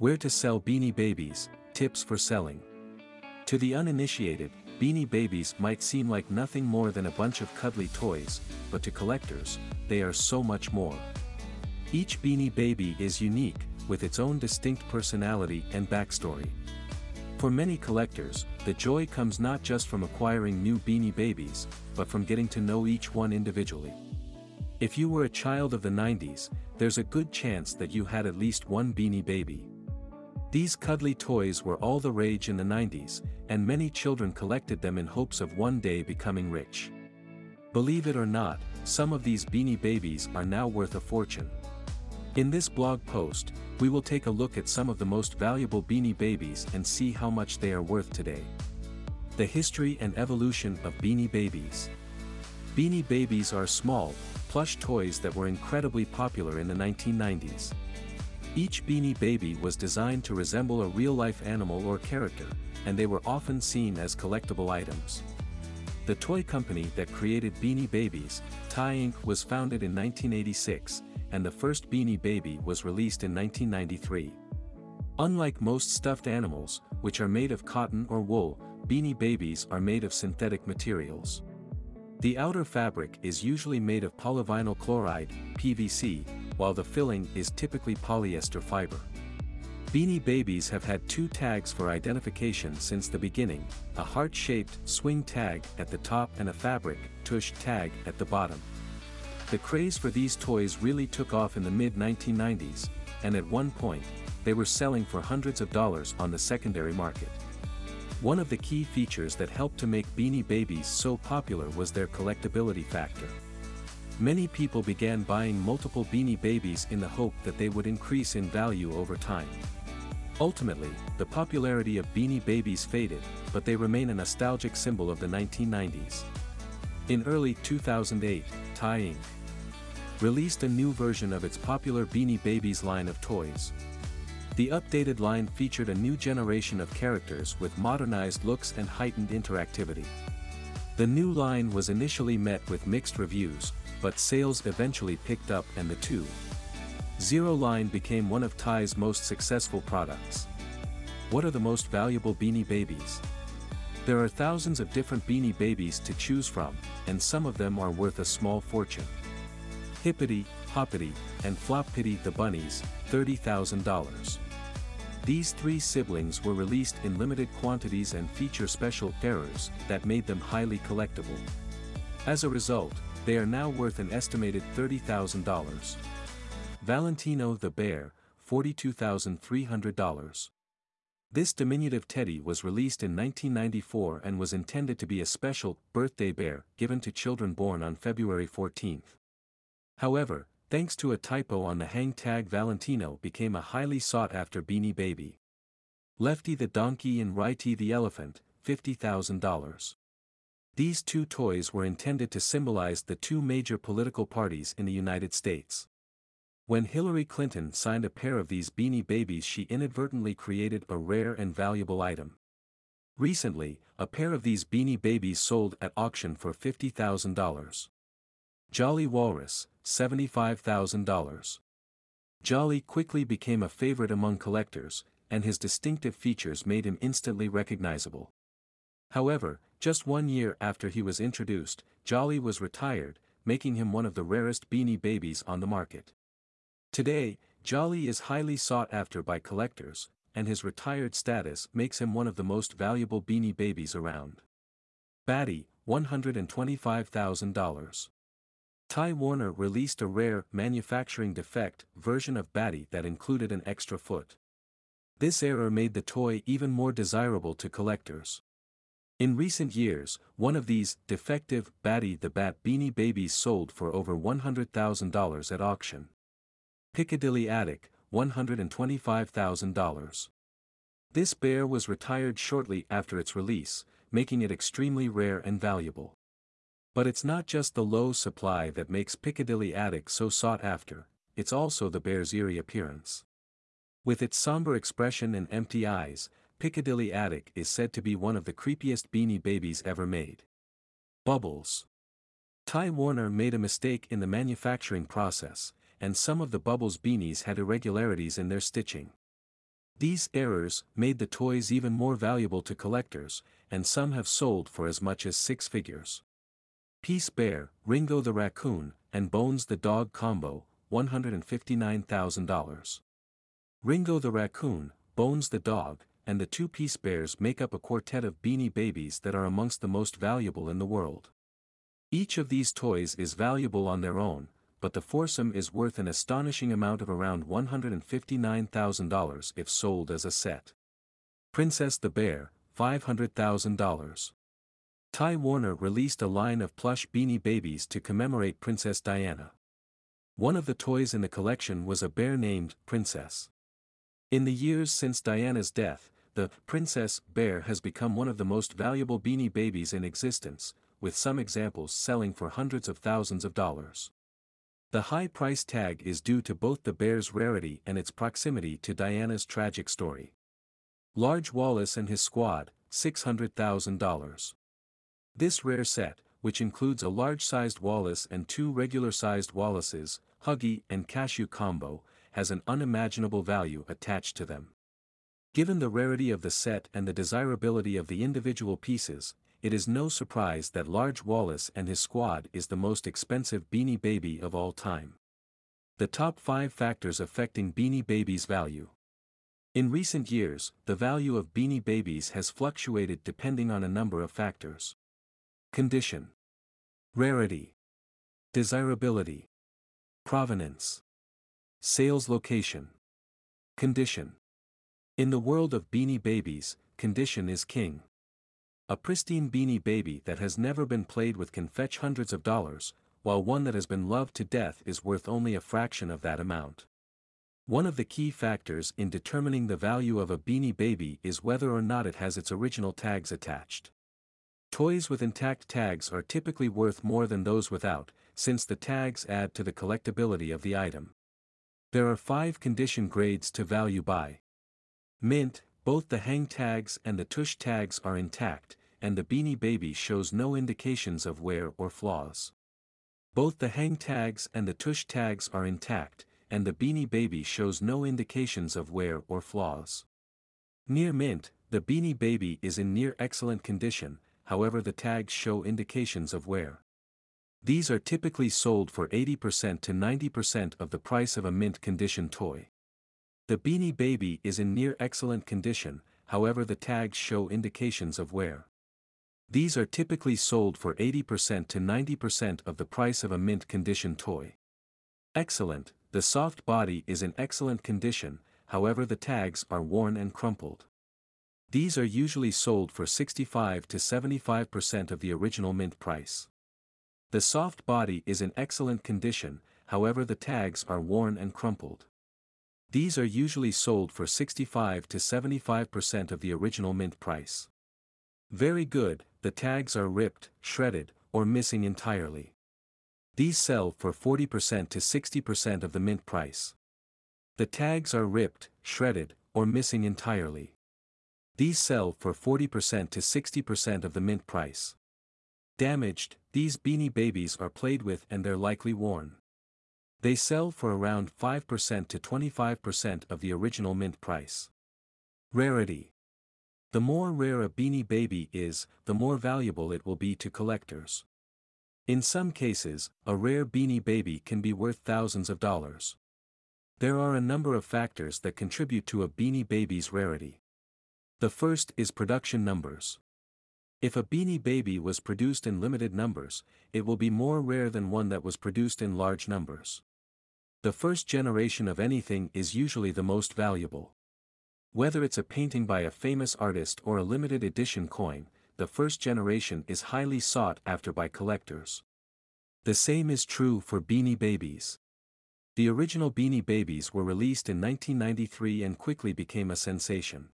Where to sell Beanie Babies, tips for selling. To the uninitiated, Beanie Babies might seem like nothing more than a bunch of cuddly toys, but to collectors, they are so much more. Each Beanie Baby is unique, with its own distinct personality and backstory. For many collectors, the joy comes not just from acquiring new Beanie Babies, but from getting to know each one individually. If you were a child of the 90s, there's a good chance that you had at least one Beanie Baby. These cuddly toys were all the rage in the 90s, and many children collected them in hopes of one day becoming rich. Believe it or not, some of these Beanie Babies are now worth a fortune. In this blog post, we will take a look at some of the most valuable Beanie Babies and see how much they are worth today. The history and evolution of Beanie Babies. Beanie Babies are small, plush toys that were incredibly popular in the 1990s. Each Beanie Baby was designed to resemble a real-life animal or character, and they were often seen as collectible items. The toy company that created Beanie Babies, Ty Inc. was founded in 1986, and the first Beanie Baby was released in 1993. Unlike most stuffed animals, which are made of cotton or wool, Beanie Babies are made of synthetic materials. The outer fabric is usually made of polyvinyl chloride, PVC, while the filling is typically polyester fiber. Beanie Babies have had two tags for identification since the beginning, a heart-shaped swing tag at the top and a fabric tush tag at the bottom. The craze for these toys really took off in the mid-1990s, and at one point, they were selling for hundreds of dollars on the secondary market. One of the key features that helped to make Beanie Babies so popular was their collectability factor. Many people began buying multiple Beanie Babies in the hope that they would increase in value over time. Ultimately, the popularity of Beanie Babies faded, but they remain a nostalgic symbol of the 1990s. In early 2008, Ty Inc released a new version of its popular Beanie Babies line of toys. The updated line featured a new generation of characters with modernized looks and heightened interactivity. The new line was initially met with mixed reviews, but sales eventually picked up and the 2. Zero line became one of Ty's most successful products. What are the most valuable Beanie Babies? There are thousands of different Beanie Babies to choose from, and some of them are worth a small fortune. Hippity, Hoppity, and Floppity the Bunnies, $30,000. These three siblings were released in limited quantities and feature special errors that made them highly collectible. As a result, they are now worth an estimated $30,000. Valentino the Bear, $42,300. This diminutive teddy was released in 1994 and was intended to be a special birthday bear given to children born on February 14. However, thanks to a typo on the hang tag Valentino became a highly sought-after Beanie Baby. Lefty the Donkey and Righty the Elephant, $50,000. These two toys were intended to symbolize the two major political parties in the United States. When Hillary Clinton signed a pair of these Beanie Babies she inadvertently created a rare and valuable item. Recently, a pair of these Beanie Babies sold at auction for $50,000. Jolly Walrus, $75,000. Jolly quickly became a favorite among collectors, and his distinctive features made him instantly recognizable. However, just one year after he was introduced, Jolly was retired, making him one of the rarest Beanie Babies on the market. Today, Jolly is highly sought after by collectors, and his retired status makes him one of the most valuable Beanie Babies around. Batty, $125,000. Ty Warner released a rare, manufacturing defect version of Batty that included an extra foot. This error made the toy even more desirable to collectors. In recent years, one of these, defective, Batty the Bat Beanie Babies sold for over $100,000 at auction. Piccadilly Attic, $125,000. This bear was retired shortly after its release, making it extremely rare and valuable. But it's not just the low supply that makes Piccadilly Attic so sought after, it's also the bear's eerie appearance. With its somber expression and empty eyes, Piccadilly Attic is said to be one of the creepiest beanie babies ever made. Bubbles. Ty Warner made a mistake in the manufacturing process, and some of the Bubbles beanies had irregularities in their stitching. These errors made the toys even more valuable to collectors, and some have sold for as much as six figures. Peace Bear, Ringo the Raccoon, and Bones the Dog combo, $159,000. Ringo the Raccoon, Bones the Dog, and the two Peace Bears make up a quartet of beanie babies that are amongst the most valuable in the world. Each of these toys is valuable on their own, but the foursome is worth an astonishing amount of around $159,000 if sold as a set. Princess the Bear, $500,000. Ty Warner released a line of plush beanie babies to commemorate Princess Diana. One of the toys in the collection was a bear named Princess. In the years since Diana's death, the Princess Bear has become one of the most valuable beanie babies in existence, with some examples selling for hundreds of thousands of dollars. The high price tag is due to both the bear's rarity and its proximity to Diana's tragic story. Large Wallace and his squad, $600,000. This rare set, which includes a large-sized Wallace and two regular-sized Wallaces, Huggy and Cashew combo, has an unimaginable value attached to them. Given the rarity of the set and the desirability of the individual pieces, it is no surprise that Large Wallace and his squad is the most expensive Beanie Baby of all time. The top 5 factors affecting Beanie Babies' value. In recent years, the value of Beanie Babies has fluctuated depending on a number of factors. Condition. Rarity. Desirability. Provenance. Sales location. Condition. In the world of Beanie Babies, condition is king. A pristine beanie baby that has never been played with can fetch hundreds of dollars, while one that has been loved to death is worth only a fraction of that amount. One of the key factors in determining the value of a beanie baby is whether or not it has its original tags attached. Toys with intact tags are typically worth more than those without, since the tags add to the collectability of the item. There are five condition grades to value by. Mint, both the hang tags and the tush tags are intact, and the Beanie Baby shows no indications of wear or flaws. Both the hang tags and the tush tags are intact, and the Beanie Baby shows no indications of wear or flaws. Near mint, the Beanie Baby is in near excellent condition, however the tags show indications of wear. These are typically sold for 80% to 90% of the price of a mint condition toy. The Beanie Baby is in near excellent condition, however the tags show indications of wear. These are typically sold for 80% to 90% of the price of a mint condition toy. Excellent, the soft body is in excellent condition, however the tags are worn and crumpled. These are usually sold for 65 to 75% of the original mint price. The soft body is in excellent condition, however the tags are worn and crumpled. These are usually sold for 65 to 75% of the original mint price. Very good, the tags are ripped, shredded, or missing entirely. These sell for 40% to 60% of the mint price. The tags are ripped, shredded, or missing entirely. These sell for 40% to 60% of the mint price. Damaged, these beanie babies are played with and they're likely worn. They sell for around 5% to 25% of the original mint price. Rarity. The more rare a Beanie Baby is, the more valuable it will be to collectors. In some cases, a rare Beanie Baby can be worth thousands of dollars. There are a number of factors that contribute to a Beanie Baby's rarity. The first is production numbers. If a Beanie Baby was produced in limited numbers, it will be more rare than one that was produced in large numbers. The first generation of anything is usually the most valuable. Whether it's a painting by a famous artist or a limited edition coin, the first generation is highly sought after by collectors. The same is true for Beanie Babies. The original Beanie Babies were released in 1993 and quickly became a sensation.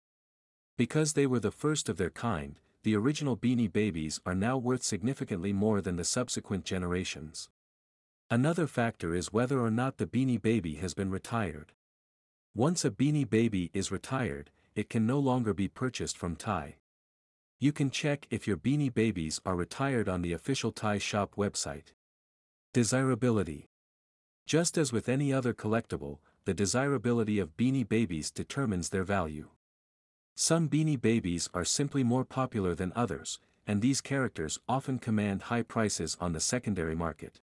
Because they were the first of their kind, the original Beanie Babies are now worth significantly more than the subsequent generations. Another factor is whether or not the Beanie Baby has been retired. Once a Beanie Baby is retired, it can no longer be purchased from Ty. You can check if your Beanie Babies are retired on the official Ty Shop website. Desirability Just as with any other collectible, the desirability of Beanie Babies determines their value. Some Beanie Babies are simply more popular than others, and these characters often command high prices on the secondary market.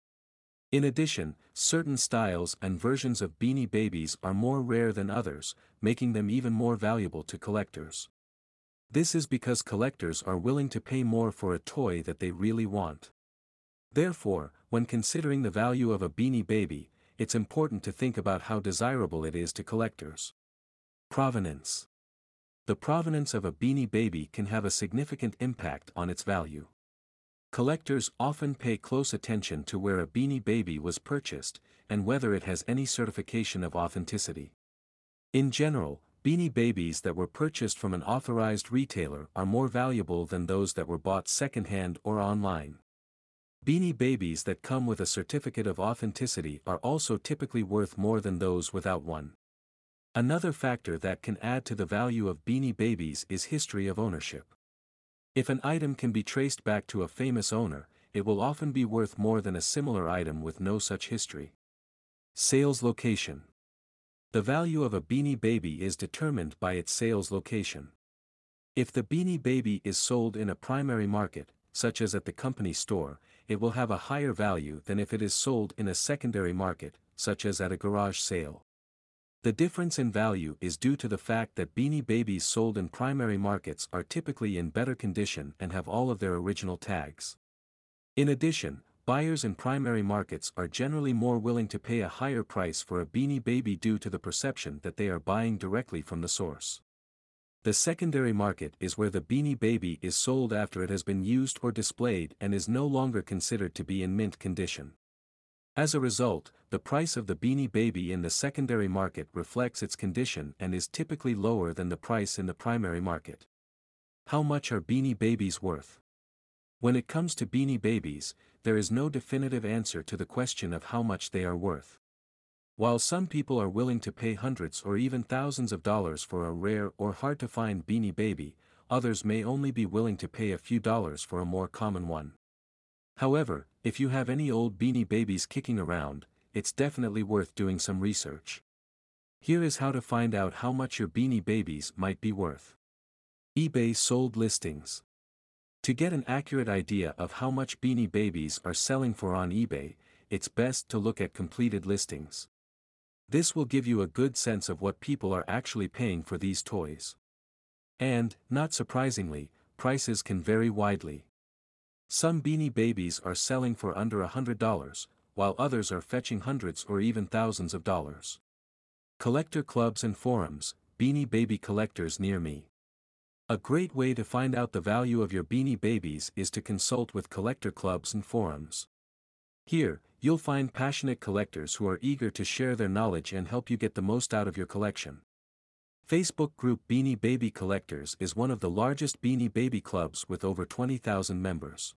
In addition, certain styles and versions of Beanie Babies are more rare than others, making them even more valuable to collectors. This is because collectors are willing to pay more for a toy that they really want. Therefore, when considering the value of a Beanie Baby, it's important to think about how desirable it is to collectors. Provenance The provenance of a Beanie Baby can have a significant impact on its value. Collectors often pay close attention to where a Beanie Baby was purchased, and whether it has any certification of authenticity. In general, Beanie Babies that were purchased from an authorized retailer are more valuable than those that were bought secondhand or online. Beanie Babies that come with a certificate of authenticity are also typically worth more than those without one. Another factor that can add to the value of Beanie Babies is history of ownership. If an item can be traced back to a famous owner, it will often be worth more than a similar item with no such history. Sales location the value of a Beanie Baby is determined by its sales location. If the Beanie Baby is sold in a primary market, such as at the company store, it will have a higher value than if it is sold in a secondary market, such as at a garage sale. The difference in value is due to the fact that Beanie Babies sold in primary markets are typically in better condition and have all of their original tags. In addition, buyers in primary markets are generally more willing to pay a higher price for a beanie baby due to the perception that they are buying directly from the source. The secondary market is where the beanie baby is sold after it has been used or displayed and is no longer considered to be in mint condition. As a result, the price of the beanie baby in the secondary market reflects its condition and is typically lower than the price in the primary market. How much are beanie babies worth? When it comes to beanie babies, there is no definitive answer to the question of how much they are worth. While some people are willing to pay hundreds or even thousands of dollars for a rare or hard to find beanie baby, others may only be willing to pay a few dollars for a more common one. However, if you have any old beanie babies kicking around, it's definitely worth doing some research. Here is how to find out how much your beanie babies might be worth. eBay sold listings. To get an accurate idea of how much Beanie Babies are selling for on eBay, it's best to look at completed listings. This will give you a good sense of what people are actually paying for these toys. And, not surprisingly, prices can vary widely. Some Beanie Babies are selling for under a $100, while others are fetching hundreds or even thousands of dollars. Collector clubs and forums, Beanie Baby collectors near me. A great way to find out the value of your beanie babies is to consult with collector clubs and forums. Here, you'll find passionate collectors who are eager to share their knowledge and help you get the most out of your collection. Facebook group Beanie Baby Collectors is one of the largest Beanie Baby clubs with over 20,000 members.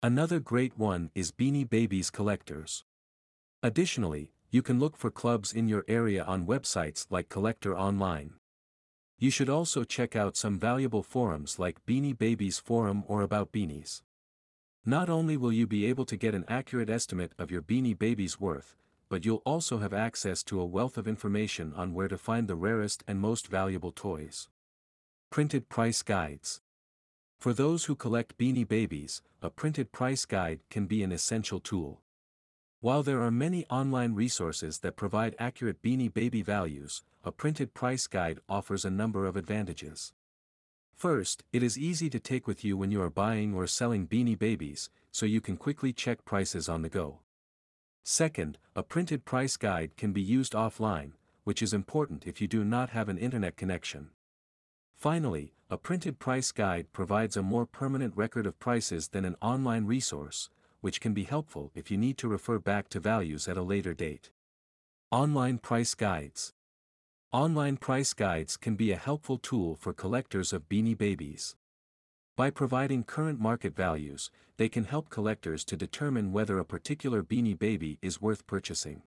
Another great one is Beanie Babies Collectors. Additionally, you can look for clubs in your area on websites like Collector Online. You should also check out some valuable forums like Beanie Babies Forum or About Beanies. Not only will you be able to get an accurate estimate of your Beanie Baby's worth, but you'll also have access to a wealth of information on where to find the rarest and most valuable toys. Printed Price Guides For those who collect Beanie Babies, a printed price guide can be an essential tool. While there are many online resources that provide accurate Beanie Baby values, a printed price guide offers a number of advantages. First, it is easy to take with you when you are buying or selling Beanie Babies, so you can quickly check prices on the go. Second, a printed price guide can be used offline, which is important if you do not have an internet connection. Finally, a printed price guide provides a more permanent record of prices than an online resource, which can be helpful if you need to refer back to values at a later date. Online Price Guides Online price guides can be a helpful tool for collectors of Beanie Babies. By providing current market values, they can help collectors to determine whether a particular Beanie Baby is worth purchasing.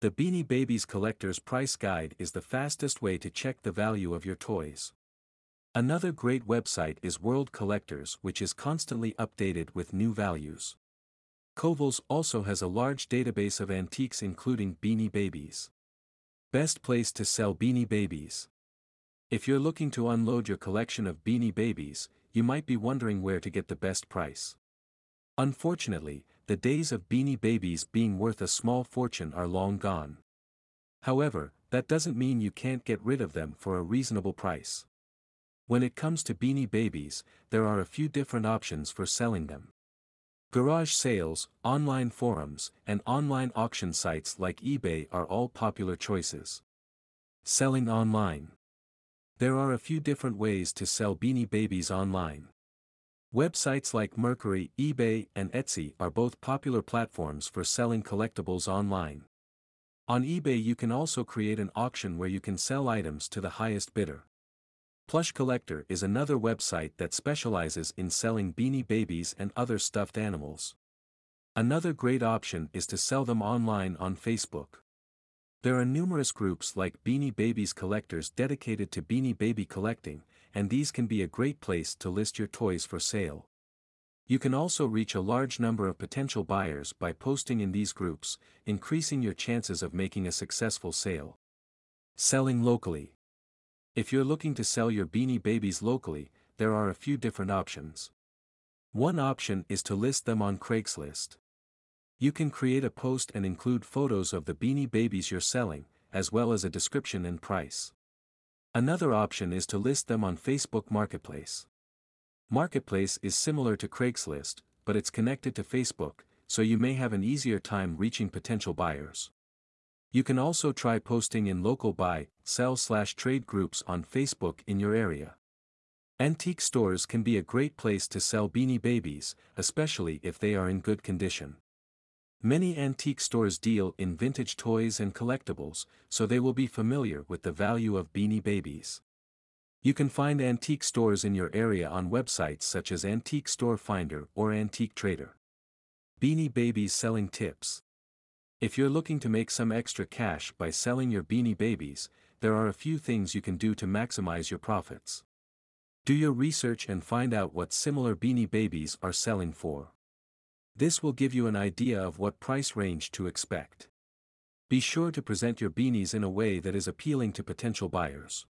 The Beanie Babies Collector's Price Guide is the fastest way to check the value of your toys. Another great website is World Collectors which is constantly updated with new values. Kovels also has a large database of antiques including Beanie Babies. Best place to sell Beanie Babies. If you're looking to unload your collection of Beanie Babies, you might be wondering where to get the best price. Unfortunately, the days of Beanie Babies being worth a small fortune are long gone. However, that doesn't mean you can't get rid of them for a reasonable price. When it comes to Beanie Babies, there are a few different options for selling them. Garage sales, online forums, and online auction sites like eBay are all popular choices. Selling online. There are a few different ways to sell Beanie Babies online. Websites like Mercari, eBay, and Etsy are both popular platforms for selling collectibles online. On eBay you can also create an auction where you can sell items to the highest bidder. Plush Collector is another website that specializes in selling beanie babies and other stuffed animals. Another great option is to sell them online on Facebook. There are numerous groups like Beanie Babies collectors dedicated to Beanie Baby collecting, and these can be a great place to list your toys for sale. You can also reach a large number of potential buyers by posting in these groups, increasing your chances of making a successful sale. Selling locally. If you're looking to sell your beanie babies locally, there are a few different options. One option is to list them on Craigslist. You can create a post and include photos of the beanie babies you're selling, as well as a description and price. Another option is to list them on Facebook Marketplace. Marketplace is similar to Craigslist, but it's connected to Facebook, so you may have an easier time reaching potential buyers. You can also try posting in local buy, sell slash trade groups on Facebook in your area. Antique stores can be a great place to sell beanie babies, especially if they are in good condition. Many antique stores deal in vintage toys and collectibles, so they will be familiar with the value of beanie babies. You can find antique stores in your area on websites such as Antique Store Finder or Antique Trader. Beanie Babies Selling Tips If you're looking to make some extra cash by selling your beanie babies, there are a few things you can do to maximize your profits. Do your research and find out what similar beanie babies are selling for. This will give you an idea of what price range to expect. Be sure to present your beanies in a way that is appealing to potential buyers.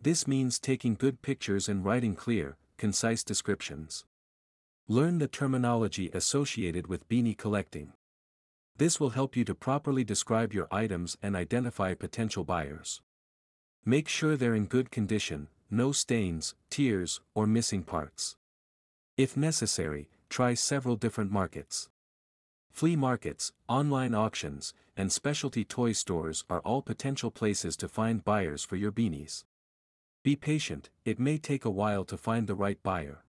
This means taking good pictures and writing clear, concise descriptions. Learn the terminology associated with beanie collecting. This will help you to properly describe your items and identify potential buyers. Make sure they're in good condition, no stains, tears, or missing parts. If necessary, try several different markets. Flea markets, online auctions, and specialty toy stores are all potential places to find buyers for your beanies. Be patient, it may take a while to find the right buyer.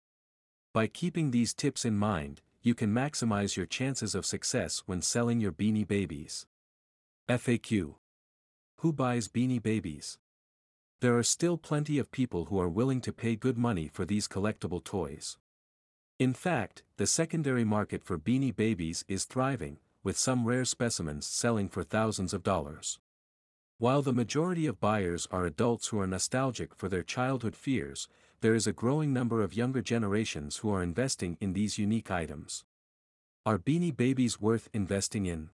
By keeping these tips in mind, you can maximize your chances of success when selling your beanie babies. FAQ Who buys beanie babies? There are still plenty of people who are willing to pay good money for these collectible toys. In fact, the secondary market for beanie babies is thriving, with some rare specimens selling for thousands of dollars. While the majority of buyers are adults who are nostalgic for their childhood fears, there is a growing number of younger generations who are investing in these unique items. Are Beanie Babies worth investing in?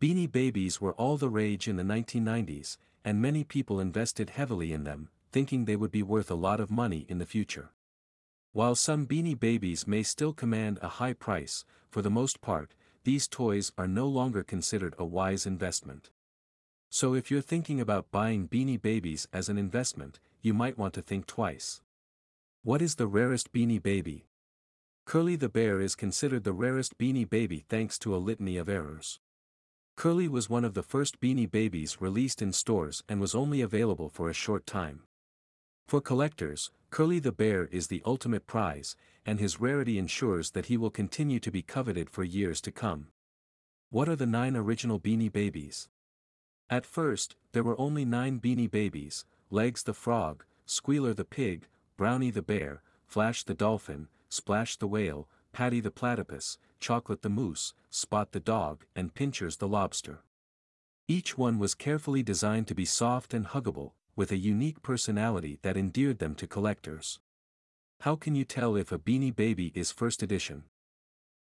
Beanie Babies were all the rage in the 1990s, and many people invested heavily in them, thinking they would be worth a lot of money in the future. While some Beanie Babies may still command a high price, for the most part, these toys are no longer considered a wise investment. So if you're thinking about buying Beanie Babies as an investment, you might want to think twice. What is the rarest Beanie Baby? Curly the Bear is considered the rarest Beanie Baby thanks to a litany of errors. Curly was one of the first Beanie Babies released in stores and was only available for a short time. For collectors, Curly the Bear is the ultimate prize, and his rarity ensures that he will continue to be coveted for years to come. What are the nine original Beanie Babies? At first, there were only nine Beanie Babies, Legs the Frog, Squealer the Pig, Brownie the Bear, Flash the Dolphin, Splash the Whale, Patti the Platypus, Chocolate the Moose, Spot the Dog, and Pinchers the Lobster. Each one was carefully designed to be soft and huggable, with a unique personality that endeared them to collectors. How can you tell if a Beanie Baby is first edition?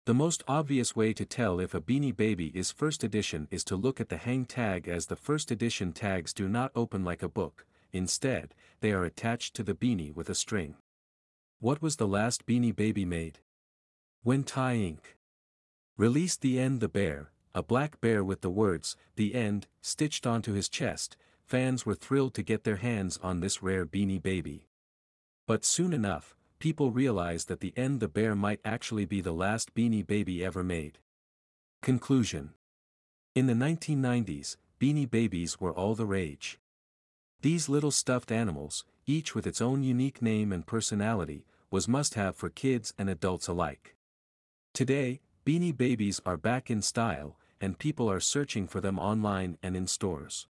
The most obvious way to tell if a Beanie Baby is first edition is to look at the hang tag as the first edition tags do not open like a book, instead, they are attached to the beanie with a string. What was the last Beanie Baby made? When Ty Inc. released The End the Bear, a black bear with the words, The End, stitched onto his chest, fans were thrilled to get their hands on this rare Beanie Baby. But soon enough, people realized that the end the bear might actually be the last Beanie Baby ever made. Conclusion In the 1990s, Beanie Babies were all the rage. These little stuffed animals, each with its own unique name and personality, was must-have for kids and adults alike. Today, Beanie Babies are back in style, and people are searching for them online and in stores.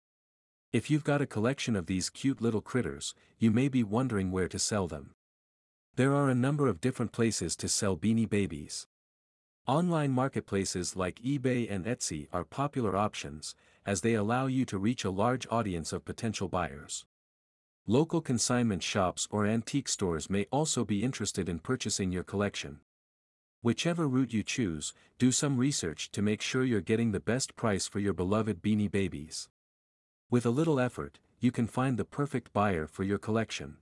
If you've got a collection of these cute little critters, you may be wondering where to sell them. There are a number of different places to sell Beanie Babies. Online marketplaces like eBay and Etsy are popular options, as they allow you to reach a large audience of potential buyers. Local consignment shops or antique stores may also be interested in purchasing your collection. Whichever route you choose, do some research to make sure you're getting the best price for your beloved Beanie Babies. With a little effort, you can find the perfect buyer for your collection.